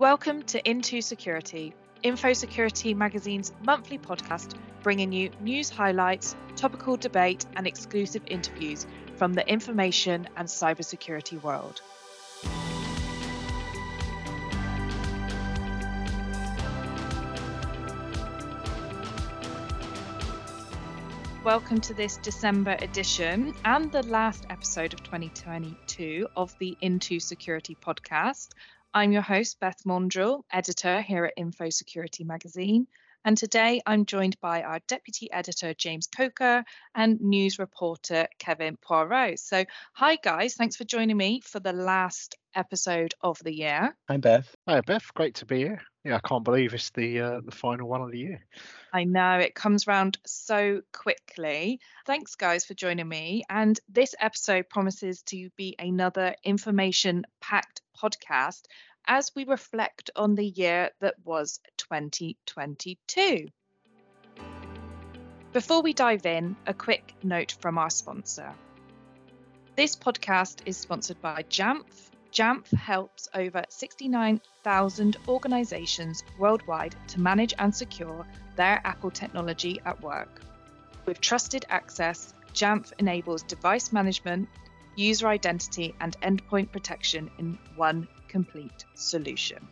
Welcome to Into Security, Info Security Magazine's monthly podcast, bringing you news highlights, topical debate, and exclusive interviews from the information and cybersecurity world. Welcome to this December edition and the last episode of 2022 of the Into Security podcast. I'm your host, Beth Maundrill, editor here at Info Security Magazine. And today I'm joined by our deputy editor, James Coker, and news reporter, Kevin Poireault. So, hi, guys. Thanks for joining me for the last episode of the year. Hi, Beth. Hi, Beth. Great to be here. Yeah, I can't believe it's the uh, the final one of the year. I know it comes round so quickly. Thanks, guys, for joining me. And this episode promises to be another information packed podcast as we reflect on the year that was 2022. Before we dive in, a quick note from our sponsor. This podcast is sponsored by Jamf. Jamf helps over 69,000 organizations worldwide to manage and secure their Apple technology at work. With trusted access, Jamf enables device management, user identity, and endpoint protection in one complete solution.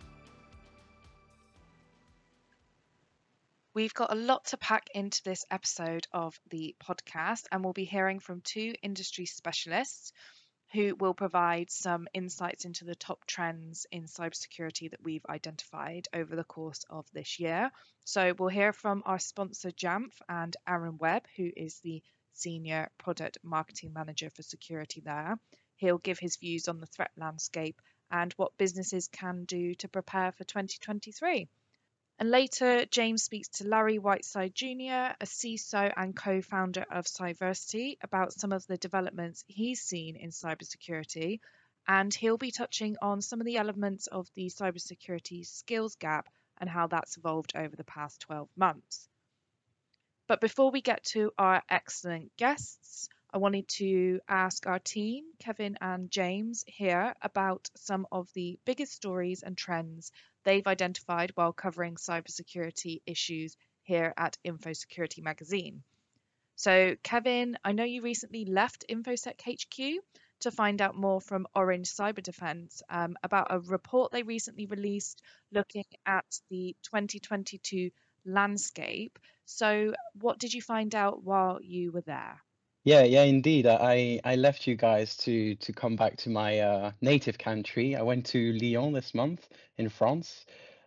We've got a lot to pack into this episode of the podcast, and we'll be hearing from two industry specialists who will provide some insights into the top trends in cybersecurity that we've identified over the course of this year. So, we'll hear from our sponsor Jamf and Aaron Webb, who is the Senior Product Marketing Manager for Security there. He'll give his views on the threat landscape and what businesses can do to prepare for 2023. And later, James speaks to Larry Whiteside Jr., a CISO and co founder of Cyversity, about some of the developments he's seen in cybersecurity. And he'll be touching on some of the elements of the cybersecurity skills gap and how that's evolved over the past 12 months. But before we get to our excellent guests, I wanted to ask our team, Kevin and James, here about some of the biggest stories and trends they've identified while covering cybersecurity issues here at Info Security Magazine. So, Kevin, I know you recently left InfoSec HQ to find out more from Orange Cyber Defense um, about a report they recently released looking at the 2022 landscape. So, what did you find out while you were there? Yeah, yeah, indeed. I I left you guys to to come back to my uh, native country. I went to Lyon this month in France.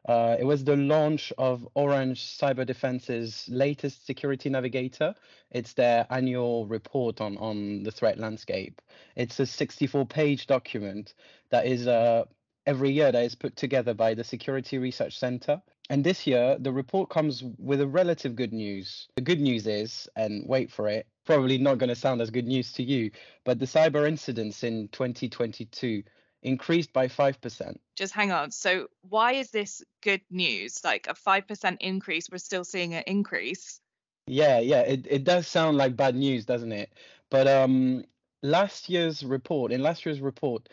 Uh, it was the launch of Orange Cyber Defense's latest security navigator. It's their annual report on on the threat landscape. It's a 64-page document that is uh, every year that is put together by the Security Research Center. And this year, the report comes with a relative good news. The good news is, and wait for it, probably not going to sound as good news to you, but the cyber incidents in 2022 increased by 5%. Just hang on. So, why is this good news? Like a 5% increase, we're still seeing an increase. Yeah, yeah, it, it does sound like bad news, doesn't it? But um, last year's report, in last year's report,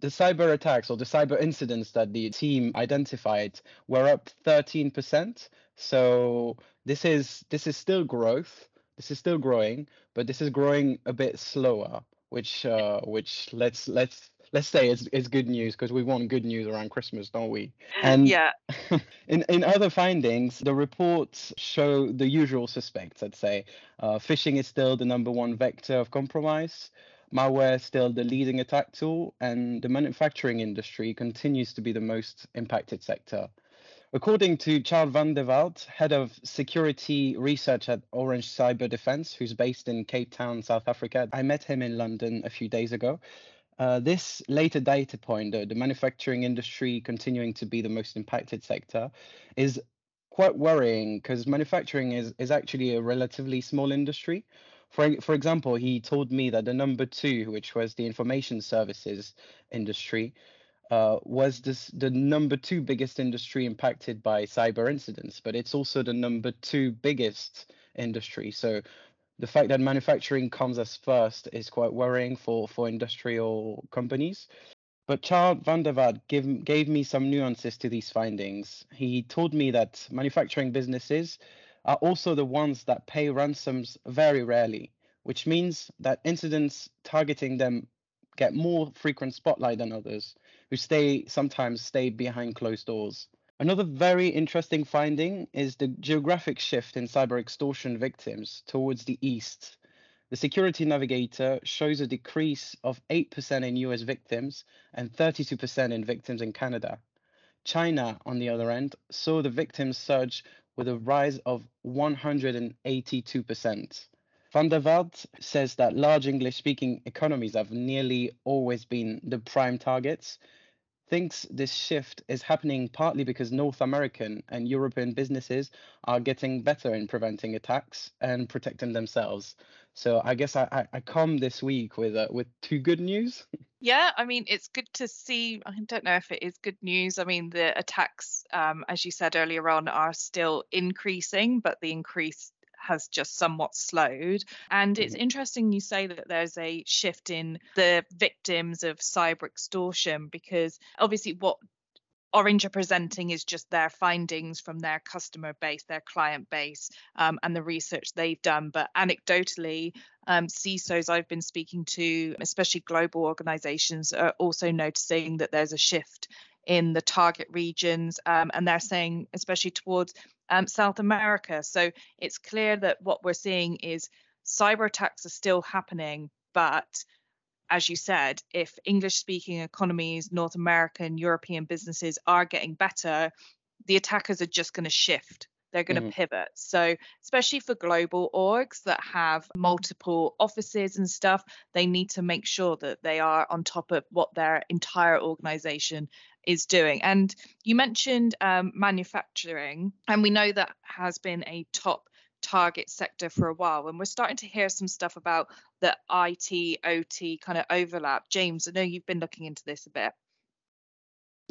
the cyber attacks or the cyber incidents that the team identified were up 13%. So this is this is still growth. This is still growing, but this is growing a bit slower, which uh, which let's let's let's say it's, it's good news because we want good news around Christmas, don't we? And yeah. in in other findings, the reports show the usual suspects. I'd say uh, phishing is still the number one vector of compromise malware is still the leading attack tool, and the manufacturing industry continues to be the most impacted sector. According to Charles van der Walt, head of security research at Orange Cyber Defense, who's based in Cape Town, South Africa, I met him in London a few days ago. Uh, this later data point, uh, the manufacturing industry continuing to be the most impacted sector, is quite worrying because manufacturing is, is actually a relatively small industry. For for example, he told me that the number two, which was the information services industry, uh, was this the number two biggest industry impacted by cyber incidents, but it's also the number two biggest industry. So the fact that manufacturing comes as first is quite worrying for for industrial companies. But Charles van der Walt gave, gave me some nuances to these findings. He told me that manufacturing businesses are also the ones that pay ransoms very rarely, which means that incidents targeting them get more frequent spotlight than others, who stay sometimes stay behind closed doors. Another very interesting finding is the geographic shift in cyber extortion victims towards the east the Security Navigator shows a decrease of 8% in US victims and 32% in victims in Canada. China, on the other end, saw the victims surge with a rise of 182%. Van der Walt says that large English speaking economies have nearly always been the prime targets, thinks this shift is happening partly because North American and European businesses are getting better in preventing attacks and protecting themselves. So I guess I, I, I come this week with uh, with two good news. Yeah, I mean it's good to see. I don't know if it is good news. I mean the attacks, um, as you said earlier on, are still increasing, but the increase has just somewhat slowed. And it's mm-hmm. interesting you say that there's a shift in the victims of cyber extortion because obviously what Orange are presenting is just their findings from their customer base, their client base, um, and the research they've done. But anecdotally, um, CISOs I've been speaking to, especially global organizations, are also noticing that there's a shift in the target regions. Um, and they're saying, especially towards um, South America. So it's clear that what we're seeing is cyber attacks are still happening, but as you said, if English speaking economies, North American, European businesses are getting better, the attackers are just going to shift. They're going to mm. pivot. So, especially for global orgs that have multiple offices and stuff, they need to make sure that they are on top of what their entire organization is doing. And you mentioned um, manufacturing, and we know that has been a top target sector for a while. And we're starting to hear some stuff about the IT, OT kind of overlap. James, I know you've been looking into this a bit.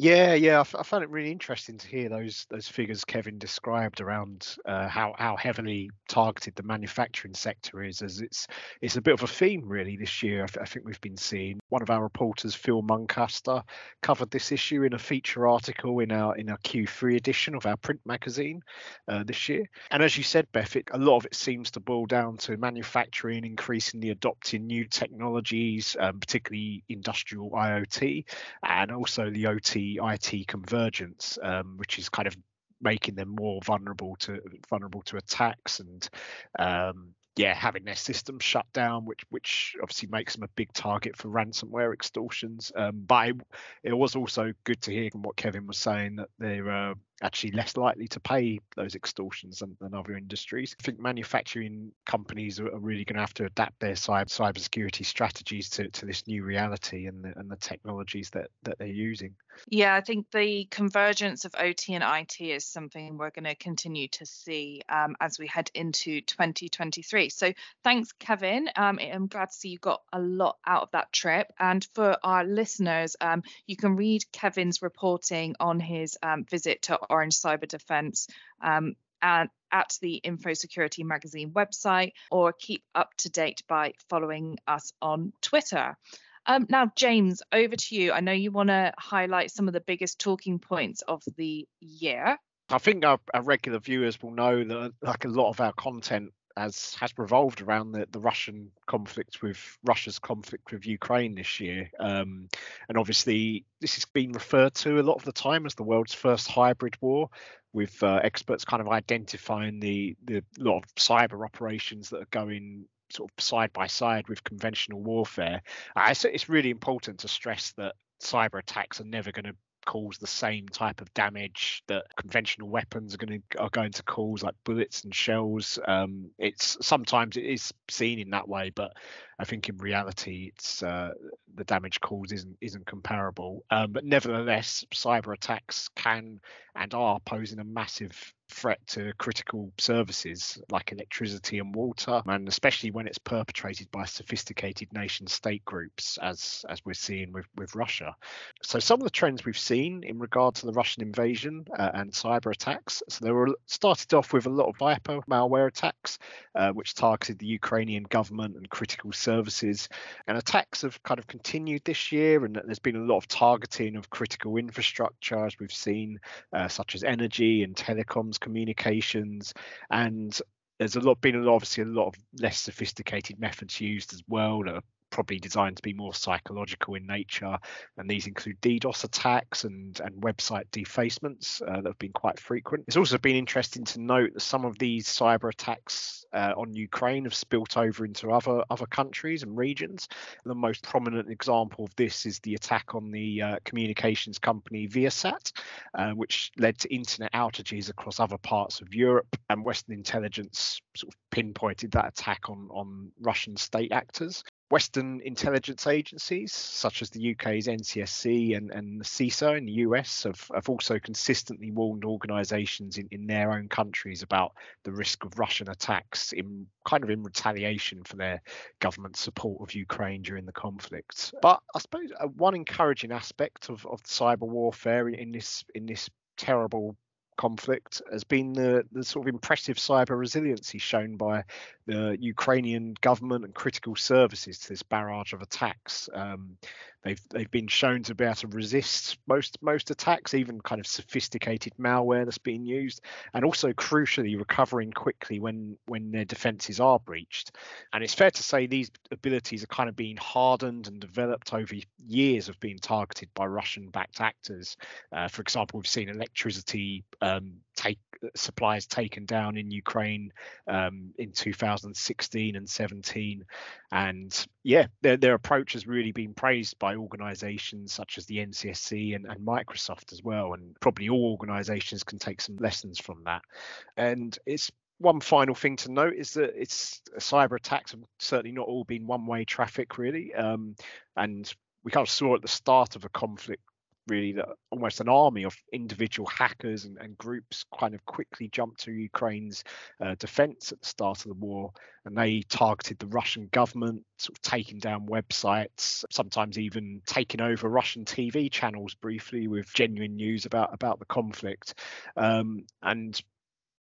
Yeah, yeah, I, f- I found it really interesting to hear those those figures Kevin described around uh, how how heavily targeted the manufacturing sector is, as it's it's a bit of a theme really this year. I, th- I think we've been seeing one of our reporters, Phil Muncaster, covered this issue in a feature article in our in our Q3 edition of our print magazine uh, this year. And as you said, Beth, it, a lot of it seems to boil down to manufacturing increasingly adopting new technologies, um, particularly industrial IoT, and also the OT IT convergence, um, which is kind of making them more vulnerable to vulnerable to attacks and um, yeah, having their systems shut down, which which obviously makes them a big target for ransomware extortions. Um, but it, it, was also good to hear from what Kevin was saying that they're uh, actually less likely to pay those extortions than, than other industries. I think manufacturing companies are, really going to have to adapt their cyber cybersecurity strategies to, to this new reality and the, and the technologies that, that they're using. Yeah, I think the convergence of OT and IT is something we're going to continue to see um, as we head into 2023. So thanks, Kevin. Um, I'm glad to see you got a lot out of that trip. And for our listeners, um, you can read Kevin's reporting on his um, visit to Orange Cyber Defense um, at, at the Info Security Magazine website or keep up to date by following us on Twitter. Um, now, James, over to you. I know you want to highlight some of the biggest talking points of the year. I think our, our, regular viewers will know that, like a lot of our content has has revolved around the, the Russian conflict with Russia's conflict with Ukraine this year, um, and obviously this has been referred to a lot of the time as the world's first hybrid war, with uh, experts kind of identifying the the lot of cyber operations that are going sort of side by side with conventional warfare. Uh, it's, it's really important to stress that cyber attacks are never going to cause the same type of damage that conventional weapons are going to are going to cause, like bullets and shells. Um, it's sometimes it is seen in that way, but I think in reality, it's uh, the damage caused isn't isn't comparable. Um, but nevertheless, cyber attacks can and are posing a massive threat to critical services like electricity and water, and especially when it's perpetrated by sophisticated nation state groups, as as we're seeing with, with Russia. So some of the trends we've seen in regard to the Russian invasion uh, and cyber attacks. So they were started off with a lot of wiper malware attacks, uh, which targeted the Ukrainian government and critical services, and attacks have kind of continued this year, and there's been a lot of targeting of critical infrastructure, as we've seen, uh, Uh, such as energy and telecoms communications, and there's a lot been obviously a lot of less sophisticated methods used as well that are probably designed to be more psychological in nature. And these include DDoS attacks and, and website defacements uh, that have been quite frequent. It's also been interesting to note that some of these cyber attacks uh, on Ukraine have spilt over into other other countries and regions. The most prominent example of this is the attack on the uh, communications company Viasat, uh, which led to internet outages across other parts of Europe. And Western intelligence sort of pinpointed that attack on on Russian state actors. Western intelligence agencies, such as the UK's NCSC and, and the CISA in the US, have, have also consistently warned organisations in, in their own countries about the risk of Russian attacks in kind of in retaliation for their government support of Ukraine during the conflict. But I suppose uh, one encouraging aspect of, of cyber warfare in this in this terrible conflict has been the, the sort of impressive cyber resiliency shown by the Ukrainian government and critical services to this barrage of attacks. Um, they've they've been shown to be able to resist most most attacks, even kind of sophisticated malware that's being used, and also crucially recovering quickly when when their defences are breached. And it's fair to say these abilities are kind of being hardened and developed over years of being targeted by Russian-backed actors. Uh, for example, we've seen electricity um, take supplies taken down in Ukraine um, in 2016 and 17. And yeah, their, their approach has really been praised by organizations such as the NCSC and, and Microsoft as well. And probably all organizations can take some lessons from that. And it's one final thing to note is that it's cyber attacks have certainly not all been one way traffic, really. Um, and we kind of saw at the start of a conflict really that almost an army of individual hackers and, and groups kind of quickly jumped to Ukraine's uh, defense at the start of the war, and they targeted the Russian government, sort of taking down websites, sometimes even taking over Russian TV channels briefly with genuine news about about the conflict, um, and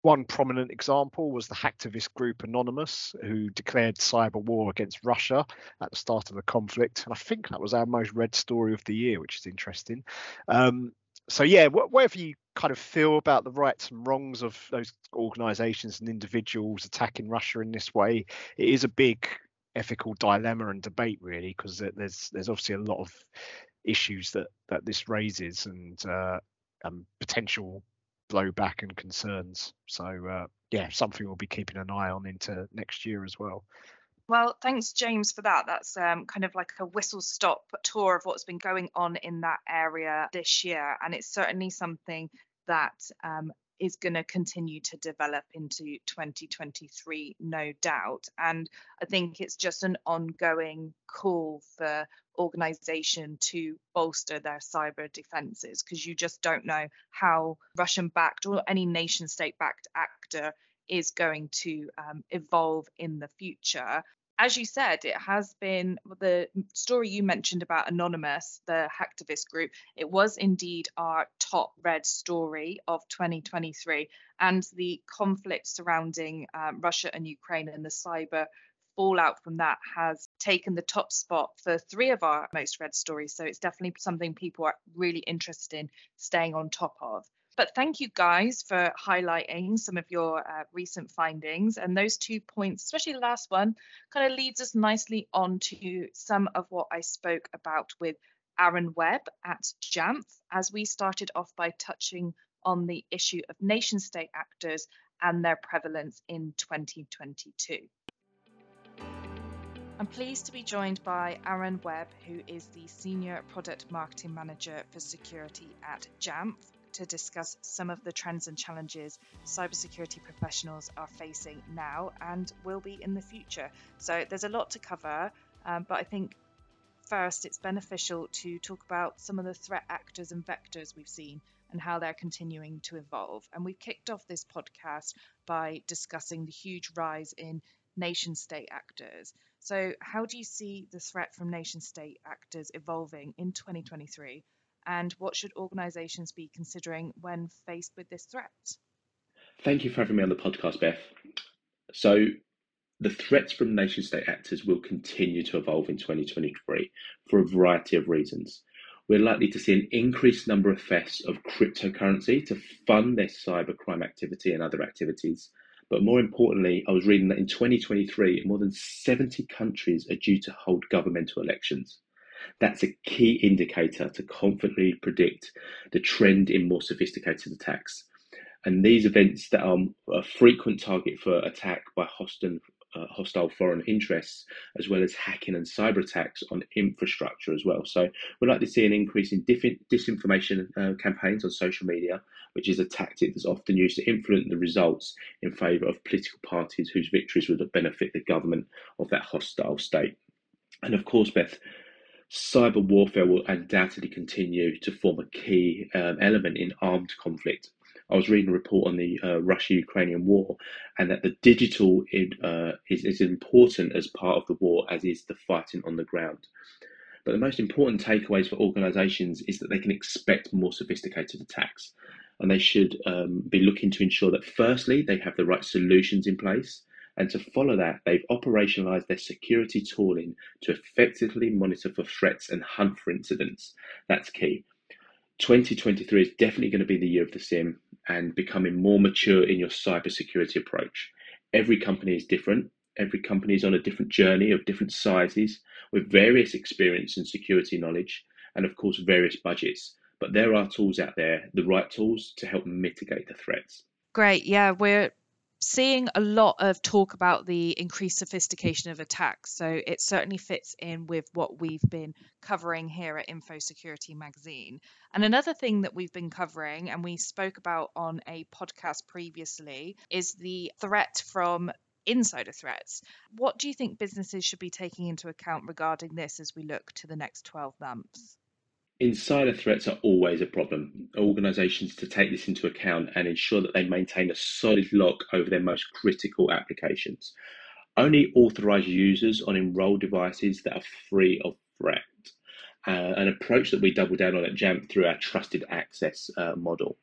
one prominent example was the hacktivist group Anonymous, who declared cyber war against Russia at the start of the conflict. And I think that was our most read story of the year, which is interesting. Um, so, yeah, wh- whatever you kind of feel about the rights and wrongs of those organizations and individuals attacking Russia in this way, it is a big ethical dilemma and debate, really, because there's there's obviously a lot of issues that that this raises and uh, and potential blowback and concerns. So uh, yeah, something we'll be keeping an eye on into next year as well. Well, thanks, James, for that. That's um, kind of like a whistle stop tour of what's been going on in that area this year. And it's certainly something that um, is going to continue to develop into 2023, no doubt. And I think it's just an ongoing call for organization to bolster their cyber defenses because you just don't know how Russian backed or any nation state backed actor is going to um, evolve in the future. As you said, it has been the story you mentioned about Anonymous, the hacktivist group. It was indeed our top read story of 2023, and the conflict surrounding um, Russia and Ukraine and the cyber fallout from that has taken the top spot for three of our most read stories. So it's definitely something people are really interested in staying on top of. But thank you guys for highlighting some of your uh, recent findings. And those two points, especially the last one, kind of leads us nicely on to some of what I spoke about with Aaron Webb at JAMF, as we started off by touching on the issue of nation state actors and their prevalence in 2022. I'm pleased to be joined by Aaron Webb, who is the Senior Product Marketing Manager for Security at JAMF, to discuss some of the trends and challenges cybersecurity professionals are facing now and will be in the future. So there's a lot to cover, um, but I think first, it's beneficial to talk about some of the threat actors and vectors we've seen and how they're continuing to evolve. And we've kicked off this podcast by discussing the huge rise in nation state actors. So, how do you see the threat from nation state actors evolving in 2023? And what should organisations be considering when faced with this threat? Thank you for having me on the podcast, Beth. So, the threats from nation state actors will continue to evolve in 2023 for a variety of reasons. We're likely to see an increased number of thefts of cryptocurrency to fund their cybercrime activity and other activities. But more importantly, I was reading that in 2023, more than 70 countries are due to hold governmental elections. That's a key indicator to confidently predict the trend in more sophisticated attacks. And these events that are a frequent target for attack by hostile, uh, hostile foreign interests, as well as hacking and cyber attacks on infrastructure as well. So we're likely to see an increase in disinformation uh, campaigns on social media, which is a tactic that's often used to influence the results in favour of political parties whose victories would benefit the government of that hostile state. And of course, Beth, cyber warfare will undoubtedly continue to form a key um, element in armed conflict. I was reading a report on the uh, Russia-Ukrainian war, and that the digital uh, is as important as part of the war as is the fighting on the ground. But the most important takeaways for organisations is that they can expect more sophisticated attacks, and they should um, be looking to ensure that firstly they have the right solutions in place, and to follow that, they've operationalized their security tooling to effectively monitor for threats and hunt for incidents. That's key. 2023 is definitely going to be the year of the SIEM and becoming more mature in your cybersecurity approach. Every company is different. Every company is on a different journey of different sizes with various experience and security knowledge, and of course, various budgets. But there are tools out there, the right tools to help mitigate the threats. Great. Yeah, we're seeing a lot of talk about the increased sophistication of attacks. So it certainly fits in with what we've been covering here at Info Security Magazine. And another thing that we've been covering, and we spoke about on a podcast previously, is the threat from insider threats. What do you think businesses should be taking into account regarding this as we look to the next 12 months? Insider threats are always a problem. Organizations to take this into account and ensure that they maintain a solid lock over their most critical applications. Only authorize users on enrolled devices that are free of threat. Uh, an approach that we double down on at Jamf through our trusted access uh, model.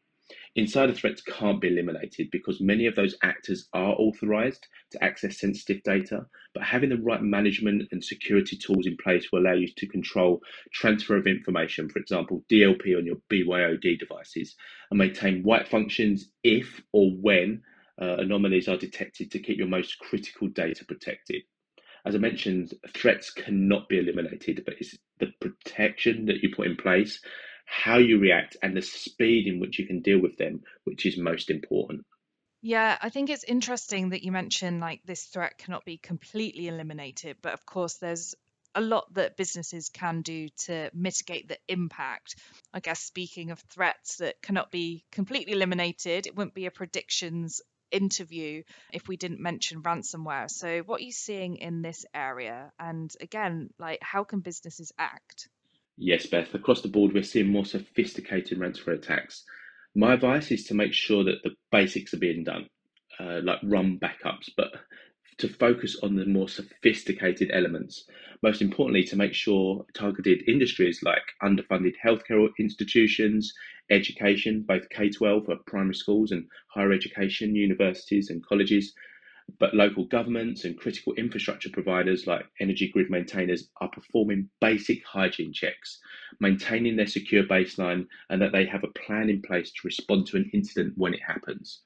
Insider threats can't be eliminated because many of those actors are authorized to access sensitive data, but having the right management and security tools in place will allow you to control transfer of information, for example, DLP on your BYOD devices, and maintain white functions if or when uh, anomalies are detected to keep your most critical data protected. As I mentioned, threats cannot be eliminated, but it's the protection that you put in place how you react, and the speed in which you can deal with them, which is most important. Yeah, I think it's interesting that you mentioned like this threat cannot be completely eliminated, but of course there's a lot that businesses can do to mitigate the impact. I guess speaking of threats that cannot be completely eliminated, it wouldn't be a predictions interview if we didn't mention ransomware. So what are you seeing in this area? And again, like how can businesses act? Yes, Beth. Across the board, we're seeing more sophisticated ransomware attacks. My advice is to make sure that the basics are being done, uh, like run backups, but to focus on the more sophisticated elements. Most importantly, to make sure targeted industries like underfunded healthcare institutions, education, both K 12 for primary schools and higher education, universities and colleges, but local governments and critical infrastructure providers like energy grid maintainers are performing basic hygiene checks, maintaining their secure baseline, and that they have a plan in place to respond to an incident when it happens.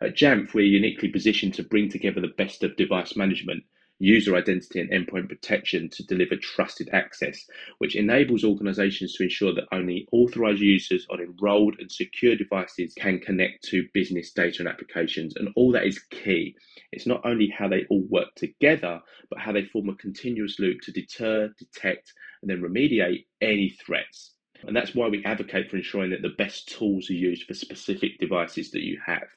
At Jamf, we're uniquely positioned to bring together the best of device management user identity and endpoint protection to deliver trusted access, which enables organizations to ensure that only authorized users on enrolled and secure devices can connect to business data and applications. And all that is key. It's not only how they all work together, but how they form a continuous loop to deter, detect, and then remediate any threats. And that's why we advocate for ensuring that the best tools are used for specific devices that you have.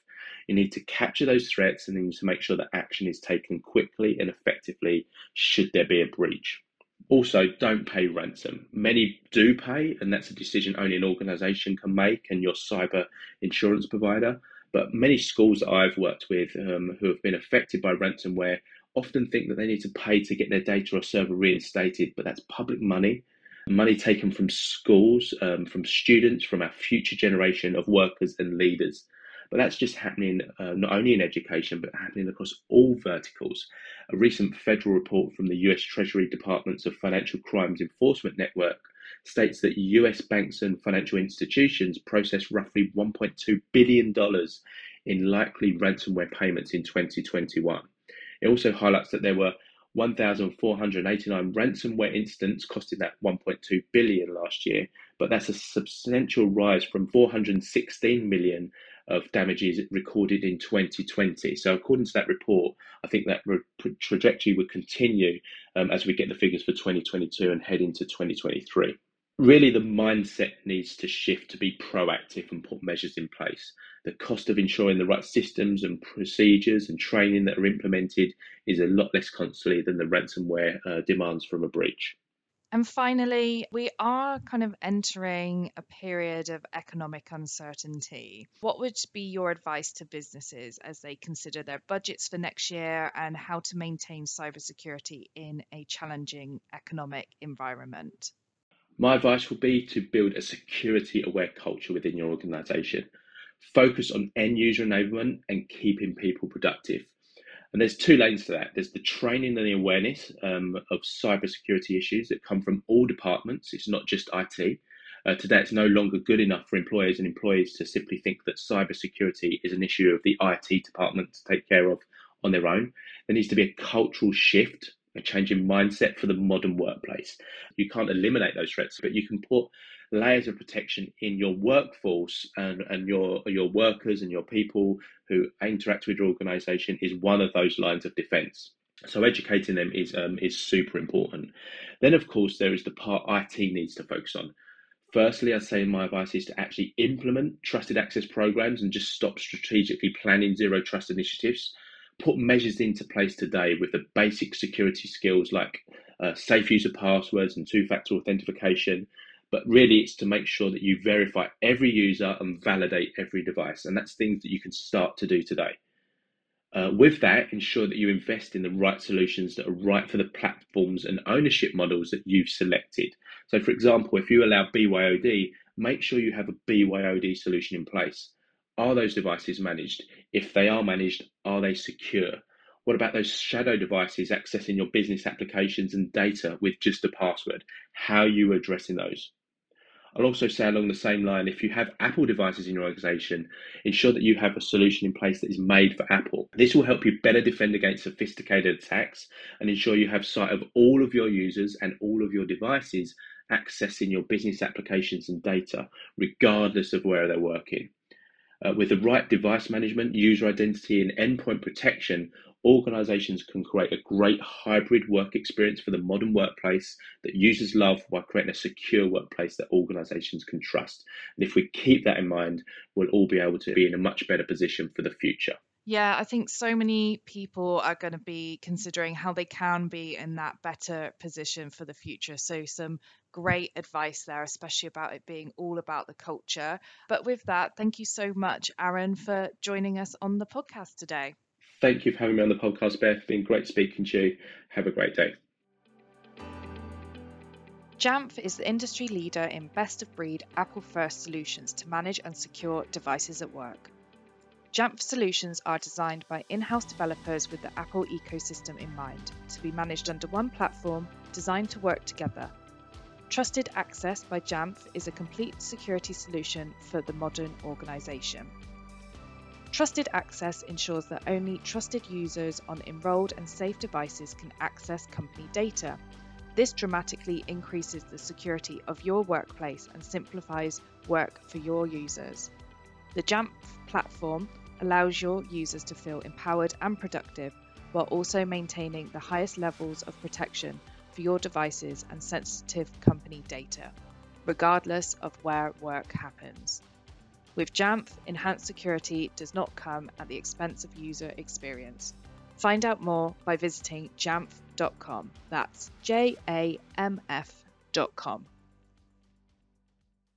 You need to capture those threats and then you need to make sure that action is taken quickly and effectively should there be a breach. Also, don't pay ransom. Many do pay, and that's a decision only an organization can make and your cyber insurance provider. But many schools that I've worked with um, who have been affected by ransomware often think that they need to pay to get their data or server reinstated, but that's public money, money taken from schools, um, from students, from our future generation of workers and leaders. But that's just happening uh, not only in education, but happening across all verticals. A recent federal report from the US Treasury Department's of Financial Crimes Enforcement Network states that US banks and financial institutions processed roughly $1.2 billion in likely ransomware payments in 2021. It also highlights that there were 1,489 ransomware incidents costing that 1.2 billion last year, but that's a substantial rise from 416 million of damages recorded in 2020. So, according to that report, I think that re- trajectory would continue um, as we get the figures for 2022 and head into 2023. Really, the mindset needs to shift to be proactive and put measures in place. The cost of ensuring the right systems and procedures and training that are implemented is a lot less costly than the ransomware uh, demands from a breach. And finally, we are kind of entering a period of economic uncertainty. What would be your advice to businesses as they consider their budgets for next year and how to maintain cybersecurity in a challenging economic environment? My advice would be to build a security aware culture within your organization. Focus on end user enablement and keeping people productive. And there's two lanes to that. There's the training and the awareness um, of cybersecurity issues that come from all departments. It's not just IT. Uh, today, it's no longer good enough for employers and employees to simply think that cybersecurity is an issue of the IT department to take care of on their own. There needs to be a cultural shift, a change in mindset for the modern workplace. You can't eliminate those threats, but you can put layers of protection in your workforce and, and your your workers and your people who interact with your organization is one of those lines of defense. So educating them is um, is super important. Then of course there is the part IT needs to focus on. Firstly, I'd say my advice is to actually implement trusted access programs and just stop strategically planning zero trust initiatives. Put measures into place today with the basic security skills like uh, safe use of passwords and two factor authentication, but really it's to make sure that you verify every user and validate every device. And that's things that you can start to do today. Uh, with that, ensure that you invest in the right solutions that are right for the platforms and ownership models that you've selected. So, for example, if you allow BYOD, make sure you have a BYOD solution in place. Are those devices managed? If they are managed, are they secure? What about those shadow devices accessing your business applications and data with just a password? How are you addressing those? I'll also say along the same line if you have Apple devices in your organization, ensure that you have a solution in place that is made for Apple. This will help you better defend against sophisticated attacks and ensure you have sight of all of your users and all of your devices accessing your business applications and data, regardless of where they're working. Uh, with the right device management, user identity, and endpoint protection, organizations can create a great hybrid work experience for the modern workplace that users love while creating a secure workplace that organizations can trust. And if we keep that in mind, we'll all be able to be in a much better position for the future. Yeah, I think so many people are going to be considering how they can be in that better position for the future. So, some great advice there, especially about it being all about the culture. But with that, thank you so much, Aaron, for joining us on the podcast today. Thank you for having me on the podcast, Beth. It's been great speaking to you. Have a great day. Jamf is the industry leader in best of breed Apple first solutions to manage and secure devices at work. Jamf solutions are designed by in house developers with the Apple ecosystem in mind, to be managed under one platform designed to work together. Trusted Access by Jamf is a complete security solution for the modern organization. Trusted access ensures that only trusted users on enrolled and safe devices can access company data. This dramatically increases the security of your workplace and simplifies work for your users. The Jamf platform allows your users to feel empowered and productive while also maintaining the highest levels of protection for your devices and sensitive company data, regardless of where work happens. With Jamf, enhanced security does not come at the expense of user experience. Find out more by visiting jamf.com. That's J A M F.com.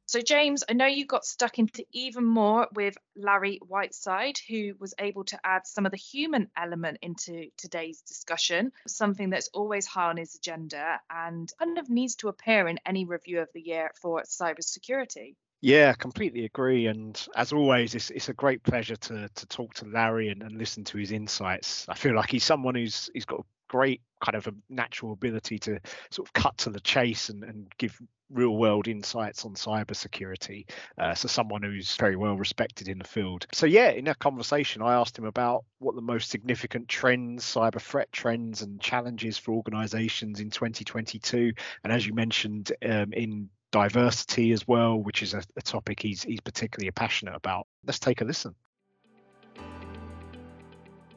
So, James, I know you got stuck into even more with Larry Whiteside, who was able to add some of the human element into today's discussion, something that's always high on his agenda and kind of needs to appear in any review of the year for cybersecurity. Yeah, completely agree. And as always, it's, it's a great pleasure to to talk to Larry and, and listen to his insights. I feel like he's someone who's he's got a great kind of a natural ability to sort of cut to the chase and, and give real world insights on cybersecurity. Uh, so someone who's very well respected in the field. So yeah, in that conversation, I asked him about what the most significant trends, cyber threat trends, and challenges for organisations in 2022. And as you mentioned, um, in diversity as well, which is a, a topic he's he's particularly passionate about. Let's take a listen.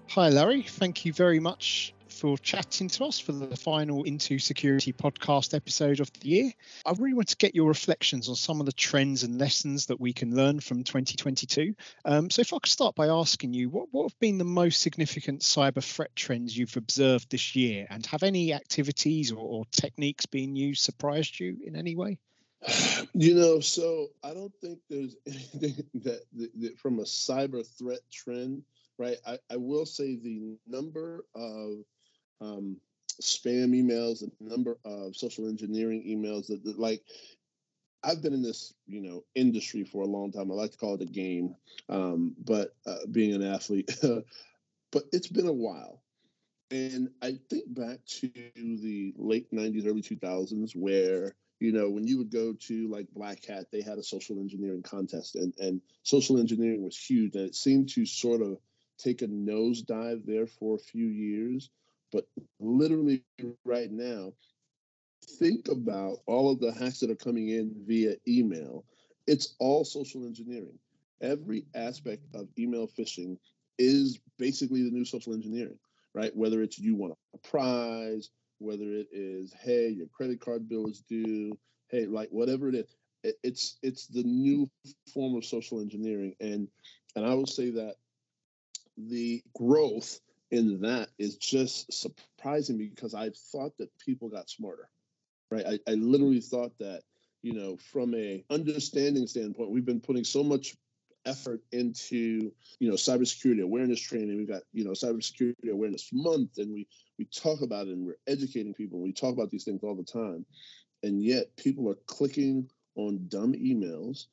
Hi, Larry. Thank you very much for chatting to us for the final Into Security podcast episode of the year. I really want to get your reflections on some of the trends and lessons that we can learn from 2022. Um, so, if I could start by asking you, what, what have been the most significant cyber threat trends you've observed this year? And have any activities or, or techniques being used surprised you in any way? You know, so I don't think there's anything that, that, that from a cyber threat trend, right? I, I will say the number of um, spam emails, the number of social engineering emails that, that, like I've been in this, you know, industry for a long time. I like to call it a game, um, but uh, being an athlete, but it's been a while. And I think back to the late 90s, early 2000s, where you know, when you would go to like Black Hat, they had a social engineering contest, and and social engineering was huge, and it seemed to sort of take a nosedive there for a few years. But literally right now, think about all of the hacks that are coming in via email. It's all social engineering. Every aspect of email phishing is basically the new social engineering, right? Whether it's you want a prize, whether it is hey your credit card bill is due hey like whatever it is it, it's it's the new form of social engineering. And and i will say that the growth in that is just surprising because i thought that people got smarter right? I, I literally thought that you know from a understanding standpoint we've been putting so much effort into you know cybersecurity awareness training. We've got you know cybersecurity awareness month, and we we talk about it and we're educating people. We talk about these things all the time, and yet people are clicking on dumb emails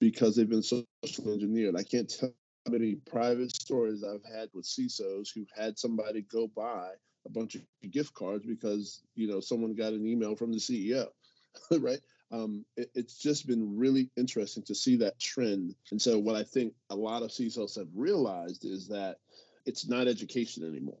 because they've been social engineered. I can't tell how many private stories I've had with CISOs who had somebody go buy a bunch of gift cards because you know someone got an email from the CEO, right? Um, it, it's just been really interesting to see that trend. And so, what I think a lot of CISOs have realized is that it's not education anymore,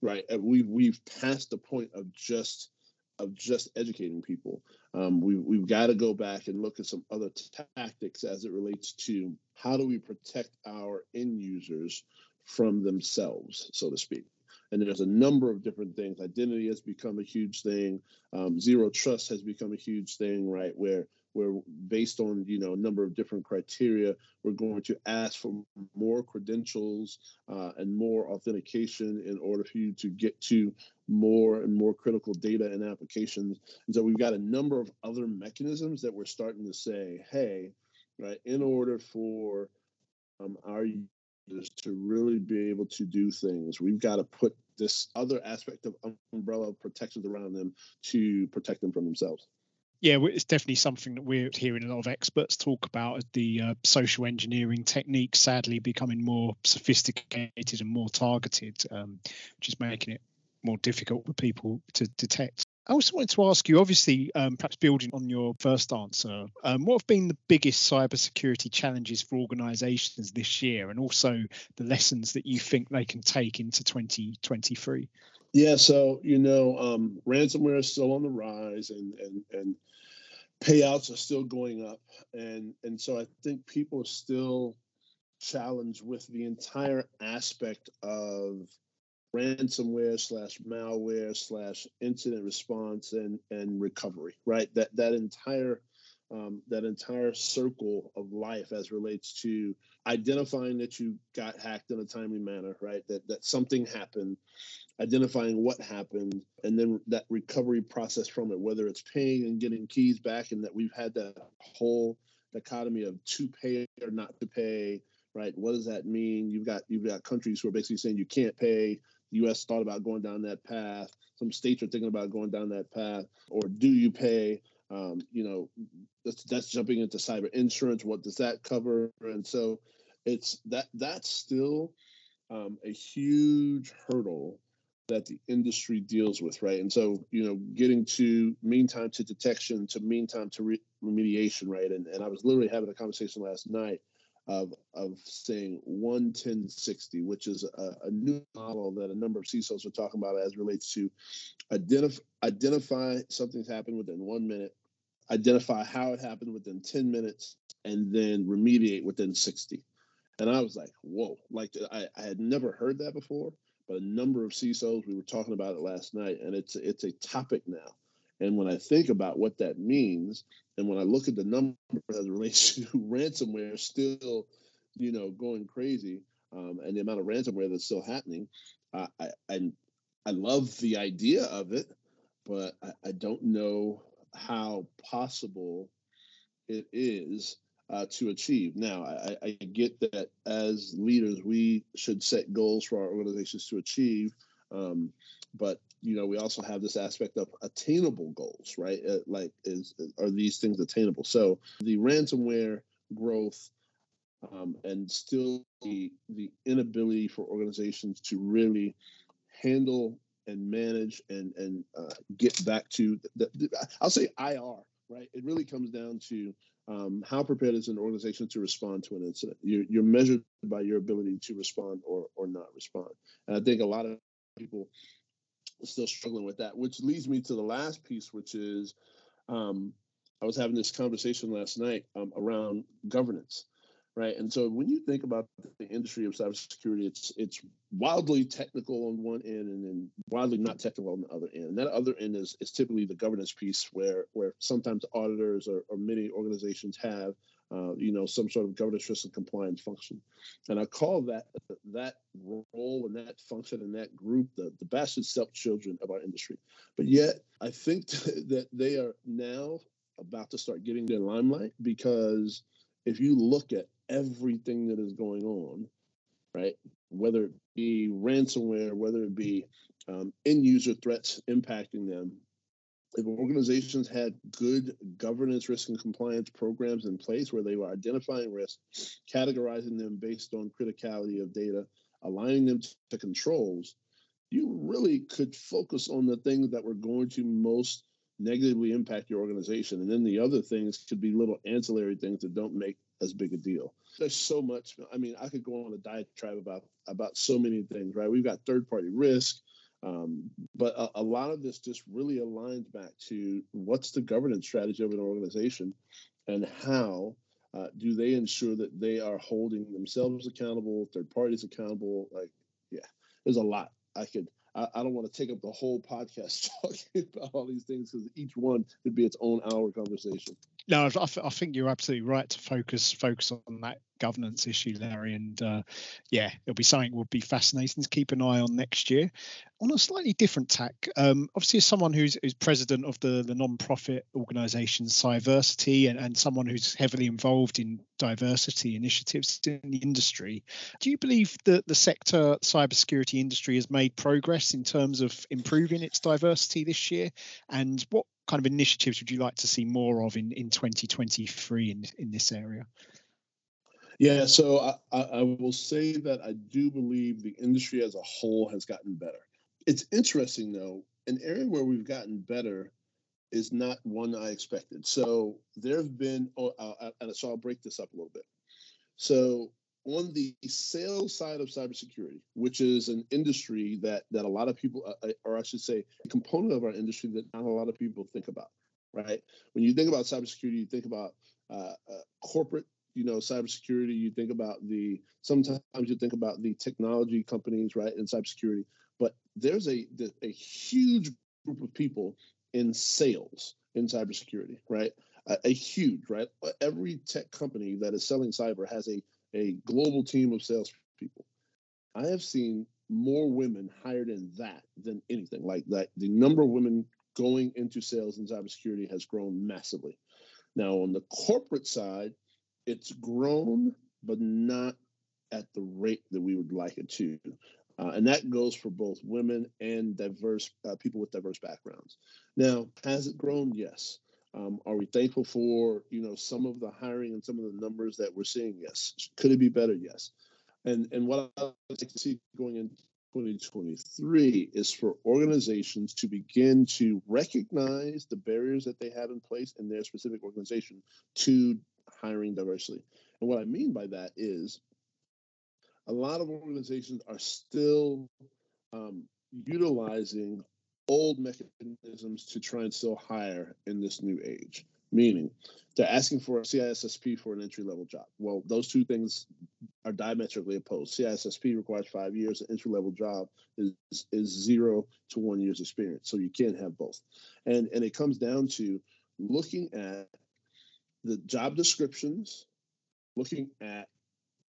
right? And we've we've passed the point of just of just educating people. Um, we, we've got to go back and look at some other tactics as it relates to how do we protect our end users from themselves, so to speak and there's a number of different things. Identity has become a huge thing. Um, zero trust has become a huge thing, right? Where where based on you know a number of different criteria, we're going to ask for more credentials uh, and more authentication in order for you to get to more and more critical data and applications. And so we've got a number of other mechanisms that we're starting to say, hey, right, in order for um, our to really be able to do things. We've got to put this other aspect of umbrella protections around them to protect them from themselves. Yeah, it's definitely something that we're hearing a lot of experts talk about. The uh, social engineering techniques, sadly, becoming more sophisticated and more targeted, um, which is making it more difficult for people to detect. I also wanted to ask you, obviously, um, perhaps building on your first answer, um, what have been the biggest cybersecurity challenges for organisations this year, and also the lessons that you think they can take into 2023? Yeah, so you know, um, ransomware is still on the rise, and and and payouts are still going up, and and so I think people are still challenged with the entire aspect of ransomware slash malware slash incident response and and recovery right that that entire um, that entire circle of life as relates to identifying that you got hacked in a timely manner, right? That that something happened, identifying what happened, and then that recovery process from it, whether it's paying and getting keys back, and that we've had that whole dichotomy of to pay or not to pay, right? What does that mean? You've got you've got countries who are basically saying you can't pay. U.S. thought about going down that path. Some states are thinking about going down that path. Or do you pay? Um, you know, that's, that's jumping into cyber insurance. What does that cover? And so, it's that that's still um, a huge hurdle that the industry deals with, right? And so, you know, getting to mean time to detection to mean time to re- remediation, right? And, and I was literally having a conversation last night of of saying 11060, which is a, a, new model that a number of CISOs are talking about as relates to identify identify something's happened within one minute, identify how it happened within 10 minutes, and then remediate within 60. And I was like, whoa, like I, I had never heard that before, but a number of CISOs, we were talking about it last night, and it's it's a topic now. And when I think about what that means, and when I look at the number it relates to ransomware still, you know, going crazy, um, and the amount of ransomware that's still happening, I, I I love the idea of it, but I, I don't know how possible it is uh, to achieve. Now, I, I, get that as leaders, we should set goals for our organizations to achieve. Um, but you know, we also have this aspect of attainable goals, right? Uh, like, is are these things attainable? So the ransomware growth um, and still the the inability for organizations to really handle and manage and and uh, get back to the, the, I'll say IR, right? It really comes down to um, how prepared is an organization to respond to an incident? You're, you're measured by your ability to respond or or not respond. And I think a lot of people still struggling with that, which leads me to the last piece, which is um, I was having this conversation last night um, around governance right? And so when you think about the industry of cybersecurity, it's it's wildly technical on one end and then wildly not technical on the other end. And that other end is, is typically the governance piece where where sometimes auditors or, or many organizations have uh, you know some sort of governance risk and compliance function. And I call that that role and that function and that group the, the bastard stepchildren of our industry. But yet I think that they are now about to start getting their limelight because if you look at everything that is going on, right? Whether it be ransomware, whether it be um, end user threats impacting them. If organizations had good governance, risk, and compliance programs in place where they were identifying risks, categorizing them based on criticality of data, aligning them to controls, you really could focus on the things that were going to most negatively impact your organization. And then the other things could be little ancillary things that don't make as big a deal. There's so much. I mean, I could go on a diatribe about about so many things, right? We've got third party risk, um, but a, a, lot of this just really aligns back to what's the governance strategy of an organization, and how uh, do they ensure that they are holding themselves accountable, third parties accountable? Like, yeah, there's a lot I could I, I don't want to take up the whole podcast talking about all these things because each one could be its own hour conversation. No, I, I think you're absolutely right to focus focus on that governance issue, Larry. And uh, yeah, it'll be something will be fascinating to keep an eye on next year. On a slightly different tack, um, obviously, as someone who's, who's president of the, the non-profit organisation Cyversity and, and someone who's heavily involved in diversity initiatives in the industry, do you believe that the sector cybersecurity industry has made progress in terms of improving its diversity this year? And what kind of initiatives would you like to see more of in, in 2023 in, in this area? Yeah, so I, I, will say that I do believe the industry as a whole has gotten better. It's interesting though, an area where we've gotten better is not one I expected. So there have been, oh, uh, and so I'll break this up a little bit. So on the sales side of cybersecurity, which is an industry that that a lot of people, uh, uh, or I should say, a component of our industry that not a lot of people think about. Right? When you think about cybersecurity, you think about uh, uh, corporate you know cybersecurity you think about the sometimes you think about the technology companies right in cybersecurity but there's a a huge group of people in sales in cybersecurity right a, a huge right. Every tech company that is selling cyber has a a global team of salespeople. I have seen more women hired in that than anything like that. The number of women going into sales and cybersecurity has grown massively. Now, on the corporate side, it's grown, but not at the rate that we would like it to. Uh, and that goes for both women and diverse uh, people with diverse backgrounds. Now, has it grown? Yes. Um, are we thankful for you know some of the hiring and some of the numbers that we're seeing? Yes. Could it be better? Yes. And and what I like to see going in 2023 is for organizations to begin to recognize the barriers that they have in place in their specific organization to hiring diversity. And what I mean by that is a lot of organizations are still um, utilizing old mechanisms to try and still hire in this new age. Meaning, they're asking for a CISSP for an entry level job. Well, those two things are diametrically opposed. CISSP requires five years. An entry level job is is zero to one year's experience. So you can't have both. And and it comes down to looking at the job descriptions, looking at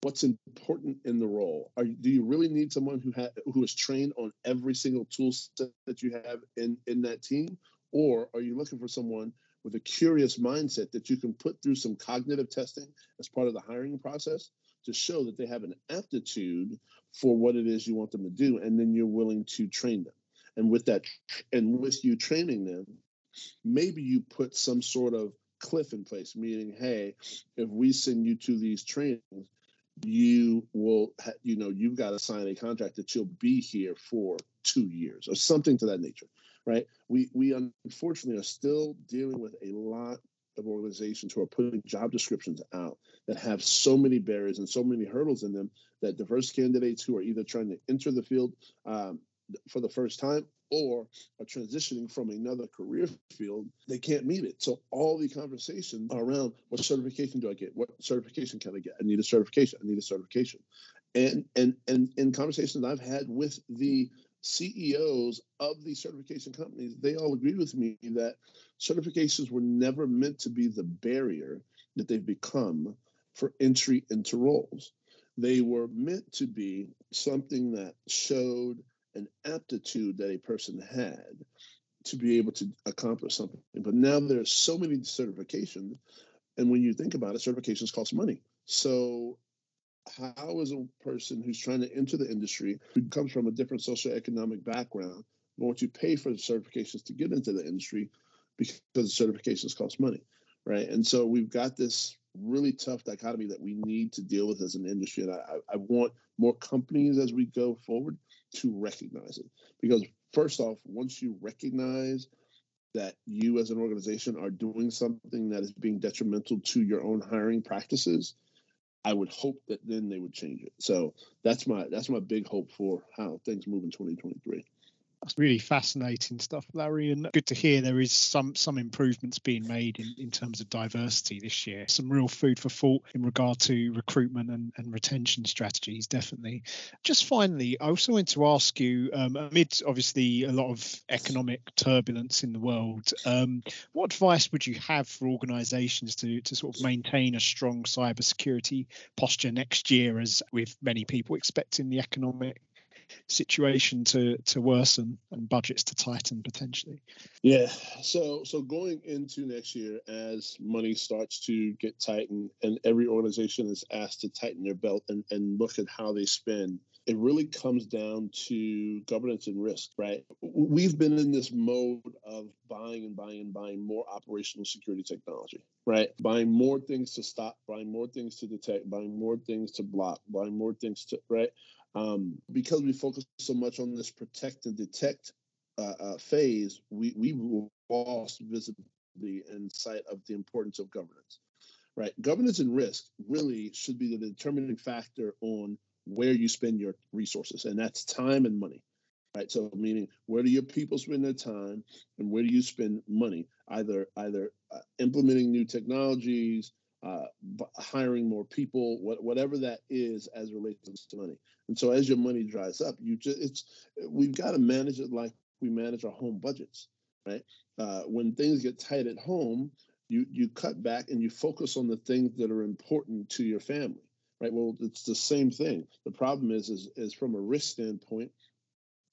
what's important in the role. Are do you really need someone who ha- who is trained on every single tool set that you have in in that team, or are you looking for someone with a curious mindset that you can put through some cognitive testing as part of the hiring process to show that they have an aptitude for what it is you want them to do, and then you're willing to train them. And with that, and with you training them, maybe you put some sort of cliff in place, meaning, hey, if we send you to these trainings, you will, you know, you've got to sign a contract that you'll be here for two years or something to that nature, right? We we unfortunately are still dealing with a lot of organizations who are putting job descriptions out that have so many barriers and so many hurdles in them that diverse candidates who are either trying to enter the field um, for the first time or are transitioning from another career field, they can't meet it. So all the conversations around what certification do I get? What certification can I get? I need a certification. I need a certification. And and and in conversations I've had with the CEOs of the certification companies, they all agree with me that certifications were never meant to be the barrier that they've become for entry into roles. They were meant to be something that showed an aptitude that a person had to be able to accomplish something. But now there's so many certifications, and when you think about it, certifications cost money. So how is a person who's trying to enter the industry who comes from a different socioeconomic background going to pay for the certifications to get into the industry because the certifications cost money, right? And so we've got this really tough dichotomy that we need to deal with as an industry. And I, I want more companies as we go forward to recognize it. Because, first off, once you recognize that you as an organization are doing something that is being detrimental to your own hiring practices, I would hope that then they would change it. So that's my that's my big hope for how things move in 2023. That's really fascinating stuff, Larry, and good to hear there is some some improvements being made in, in terms of diversity this year. Some real food for thought in regard to recruitment and, and retention strategies, definitely. Just finally, I also wanted to ask you, um, amid obviously a lot of economic turbulence in the world, um, what advice would you have for organisations to to sort of maintain a strong cybersecurity posture next year, as with many people expecting the economic situation to to worsen and budgets to tighten potentially? Yeah. So so going into next year, as money starts to get tightened, and every organization is asked to tighten their belt and, and look at how they spend. It really comes down to governance and risk, right? We've been in this mode of buying and buying and buying more operational security technology, right? Buying more things to stop, buying more things to detect, buying more things to block, buying more things to, right? Um, because we focus so much on this protect and detect uh, uh, phase, we, we lost visibility and sight of the importance of governance. Right, governance and risk really should be the determining factor on where you spend your resources, and that's time and money. Right, so meaning where do your people spend their time, and where do you spend money? Either either uh, implementing new technologies, uh, hiring more people, what, whatever that is as relates to money. And so as your money dries up, you just it's we've got to manage it like we manage our home budgets, right? Uh, when things get tight at home, you you cut back and you focus on the things that are important to your family right well it's the same thing the problem is is, is from a risk standpoint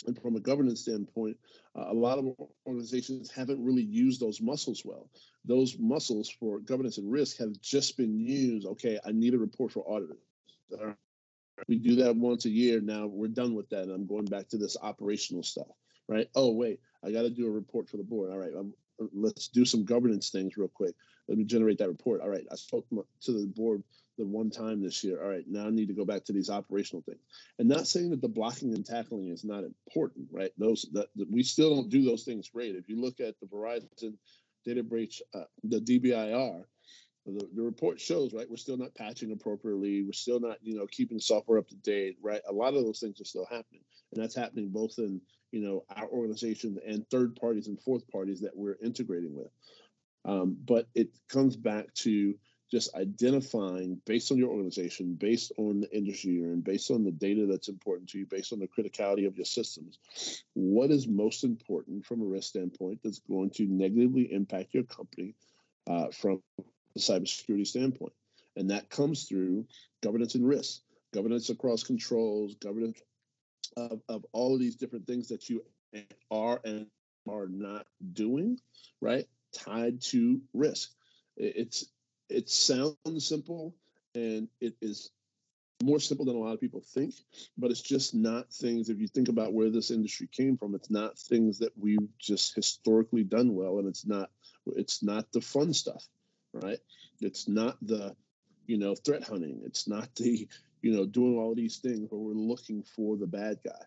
and from a governance standpoint uh, a lot of organizations haven't really used those muscles well. Those muscles for governance and risk have just been used okay i need a report for auditors we do that once a year. Now we're done with that. And i'm going back to this operational stuff right? Oh wait i got to do a report for the board. All right I'm, let's do some governance things real quick. Let me generate that report. All right, I spoke to the board the one time this year. All right, now I need to go back to these operational things. And not saying that the blocking and tackling is not important, right? Those that, that we still don't do those things great. If you look at the Verizon data breach, uh, the DBIR, the, the report shows right we're still not patching appropriately we're still not you know keeping software up to date right a lot of those things are still happening and that's happening both in you know our organization and third parties and fourth parties that we're integrating with um, but it comes back to just identifying based on your organization based on the industry you're in based on the data that's important to you based on the criticality of your systems what is most important from a risk standpoint that's going to negatively impact your company uh, from a cybersecurity standpoint and that comes through governance and risk governance across controls governance of, of all of these different things that you are and are not doing, right? Tied to risk. It's it sounds simple and it is more simple than a lot of people think, but it's just not things. If you think about where this industry came from, it's not things that we've just historically done well, and it's not it's not the fun stuff, right? It's not the you know threat hunting. It's not the you know, doing all these things where we're looking for the bad guy.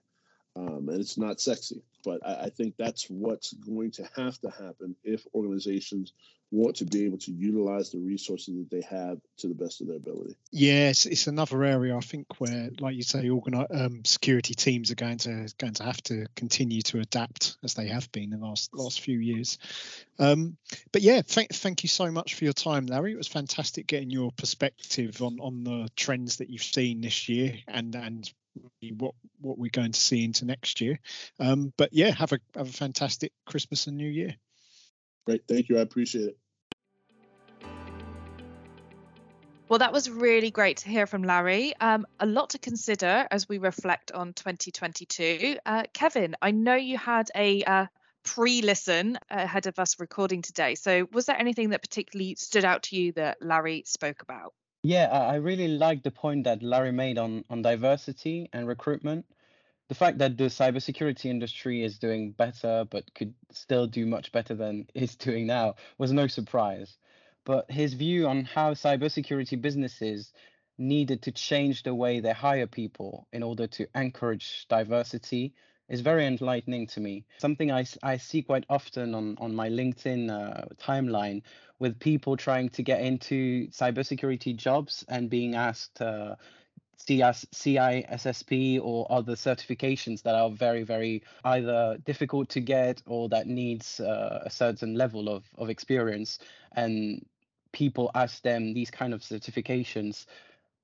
Um, and it's not sexy, but I, I, think that's what's going to have to happen if organizations want to be able to utilize the resources that they have to the best of their ability. Yes, it's another area I think where, like you say, organi- um, security teams are going to going to have to continue to adapt as they have been the last last few years. Um, but yeah, thank thank you so much for your time, Larry. It was fantastic getting your perspective on on the trends that you've seen this year and and what what we're going to see into next year. Um, but yeah, have a have a fantastic Christmas and New Year. Great, thank you. I appreciate it. Well, that was really great to hear from Larry. Um, a lot to consider as we reflect on 2022. Uh, Kevin, I know you had a uh, pre listen ahead of us recording today. So, was there anything that particularly stood out to you that Larry spoke about? Yeah, I really like the point that Larry made on, on diversity and recruitment. The fact that the cybersecurity industry is doing better, but could still do much better than it's doing now, was no surprise. But his view on how cybersecurity businesses needed to change the way they hire people in order to encourage diversity is very enlightening to me. Something I, I see quite often on, on my LinkedIn uh, timeline with people trying to get into cybersecurity jobs and being asked uh, CISSP or other certifications that are very, very either difficult to get or that needs uh, a certain level of, of experience. And people ask them these kind of certifications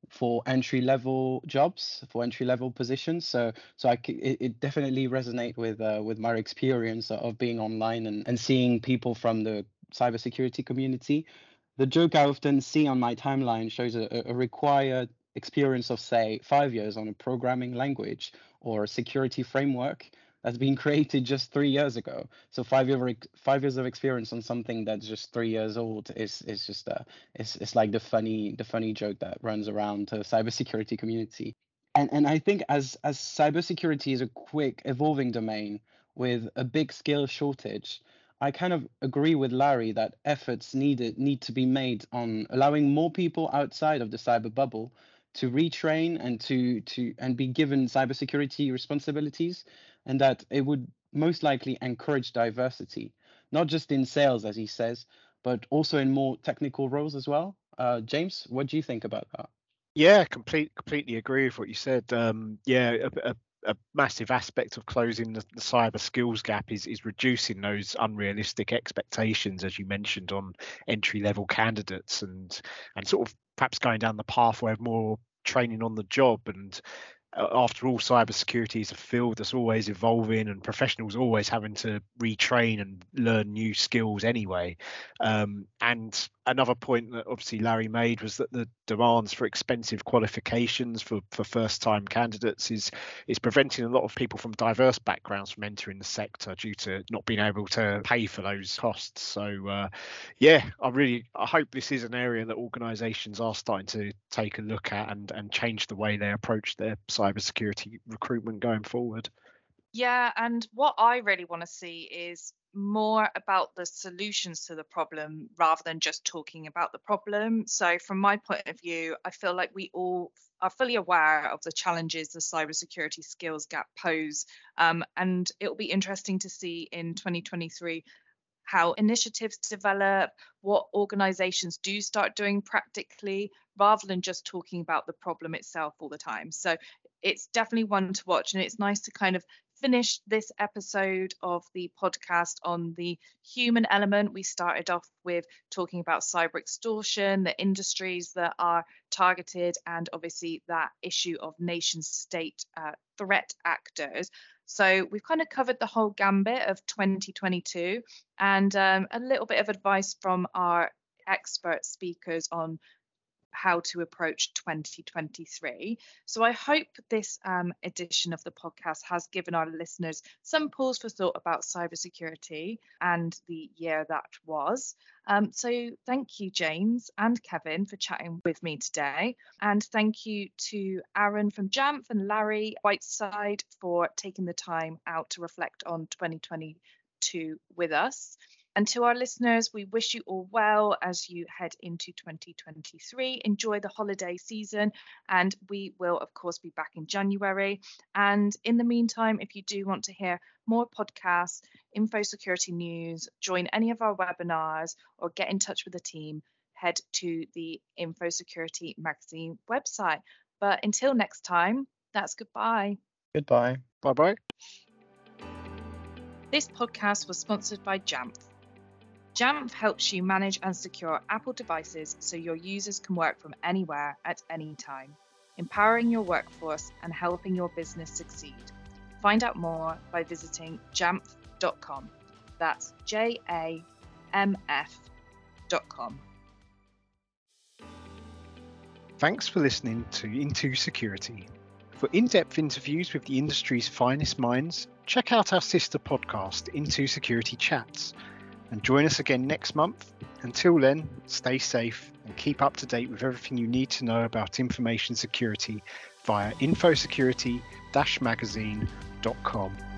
for entry level jobs for entry level positions. So so I it, it definitely resonate with uh, with my experience of being online and, and seeing people from the cybersecurity community. The joke I often see on my timeline shows a, a required experience of say five years on a programming language or a security framework that's been created just three years ago. So five year five years of experience on something that's just three years old is is just a it's it's like the funny the funny joke that runs around the cybersecurity community. And and I think as as cybersecurity is a quick evolving domain with a big skill shortage, I kind of agree with Larry that efforts needed need to be made on allowing more people outside of the cyber bubble to retrain and to to and be given cybersecurity responsibilities and that it would most likely encourage diversity, not just in sales, as he says, but also in more technical roles as well. Uh, James, what do you think about that? Yeah, complete, completely agree with what you said. Um, yeah, a, a, a, massive aspect of closing the, the, cyber skills gap is is reducing those unrealistic expectations, as you mentioned, on entry level candidates, and and sort of perhaps going down the pathway of more training on the job and after all, cybersecurity is a field that's always evolving, and professionals always having to retrain and learn new skills anyway. Um, and another point that obviously Larry made was that the demands for expensive qualifications for, for first time candidates is is preventing a lot of people from diverse backgrounds from entering the sector due to not being able to pay for those costs. So uh, yeah, I really I hope this is an area that organisations are starting to take a look at and and change the way they approach their cybersecurity recruitment going forward. Yeah, and what I really want to see is more about the solutions to the problem rather than just talking about the problem. So, from my point of view, I feel like we all are fully aware of the challenges the cybersecurity skills gap pose. Um, and it will be interesting to see in 2023 how initiatives develop, what organizations do start doing practically, rather than just talking about the problem itself all the time. So it's definitely one to watch, and it's nice to kind of finish this episode of the podcast on the human element. We started off with talking about cyber extortion, the industries that are targeted, and obviously that issue of nation state uh, threat actors. So we've kind of covered the whole gambit of 2022 and um, a little bit of advice from our expert speakers on how to approach 2023. So I hope this um, edition of the podcast has given our listeners some pause for thought about cybersecurity and the year that was. Um, so thank you, James and Kevin, for chatting with me today. And thank you to Aaron from Jamf and Larry Whiteside for taking the time out to reflect on 2022 with us. And to our listeners, we wish you all well as you head into 2023. Enjoy the holiday season, and we will, of course, be back in January. And in the meantime, if you do want to hear more podcasts, info security news, join any of our webinars, or get in touch with the team, head to the Info Security Magazine website. But until next time, that's goodbye. Goodbye. Bye bye. This podcast was sponsored by Jamf. Jamf helps you manage and secure Apple devices so your users can work from anywhere at any time, empowering your workforce and helping your business succeed. Find out more by visiting jamf.com. That's J A M F.com. Thanks for listening to Into Security. For in depth interviews with the industry's finest minds, check out our sister podcast, Into Security Chats and join us again next month. Until then, stay safe and keep up to date with everything you need to know about information security via infosecurity-magazine.com.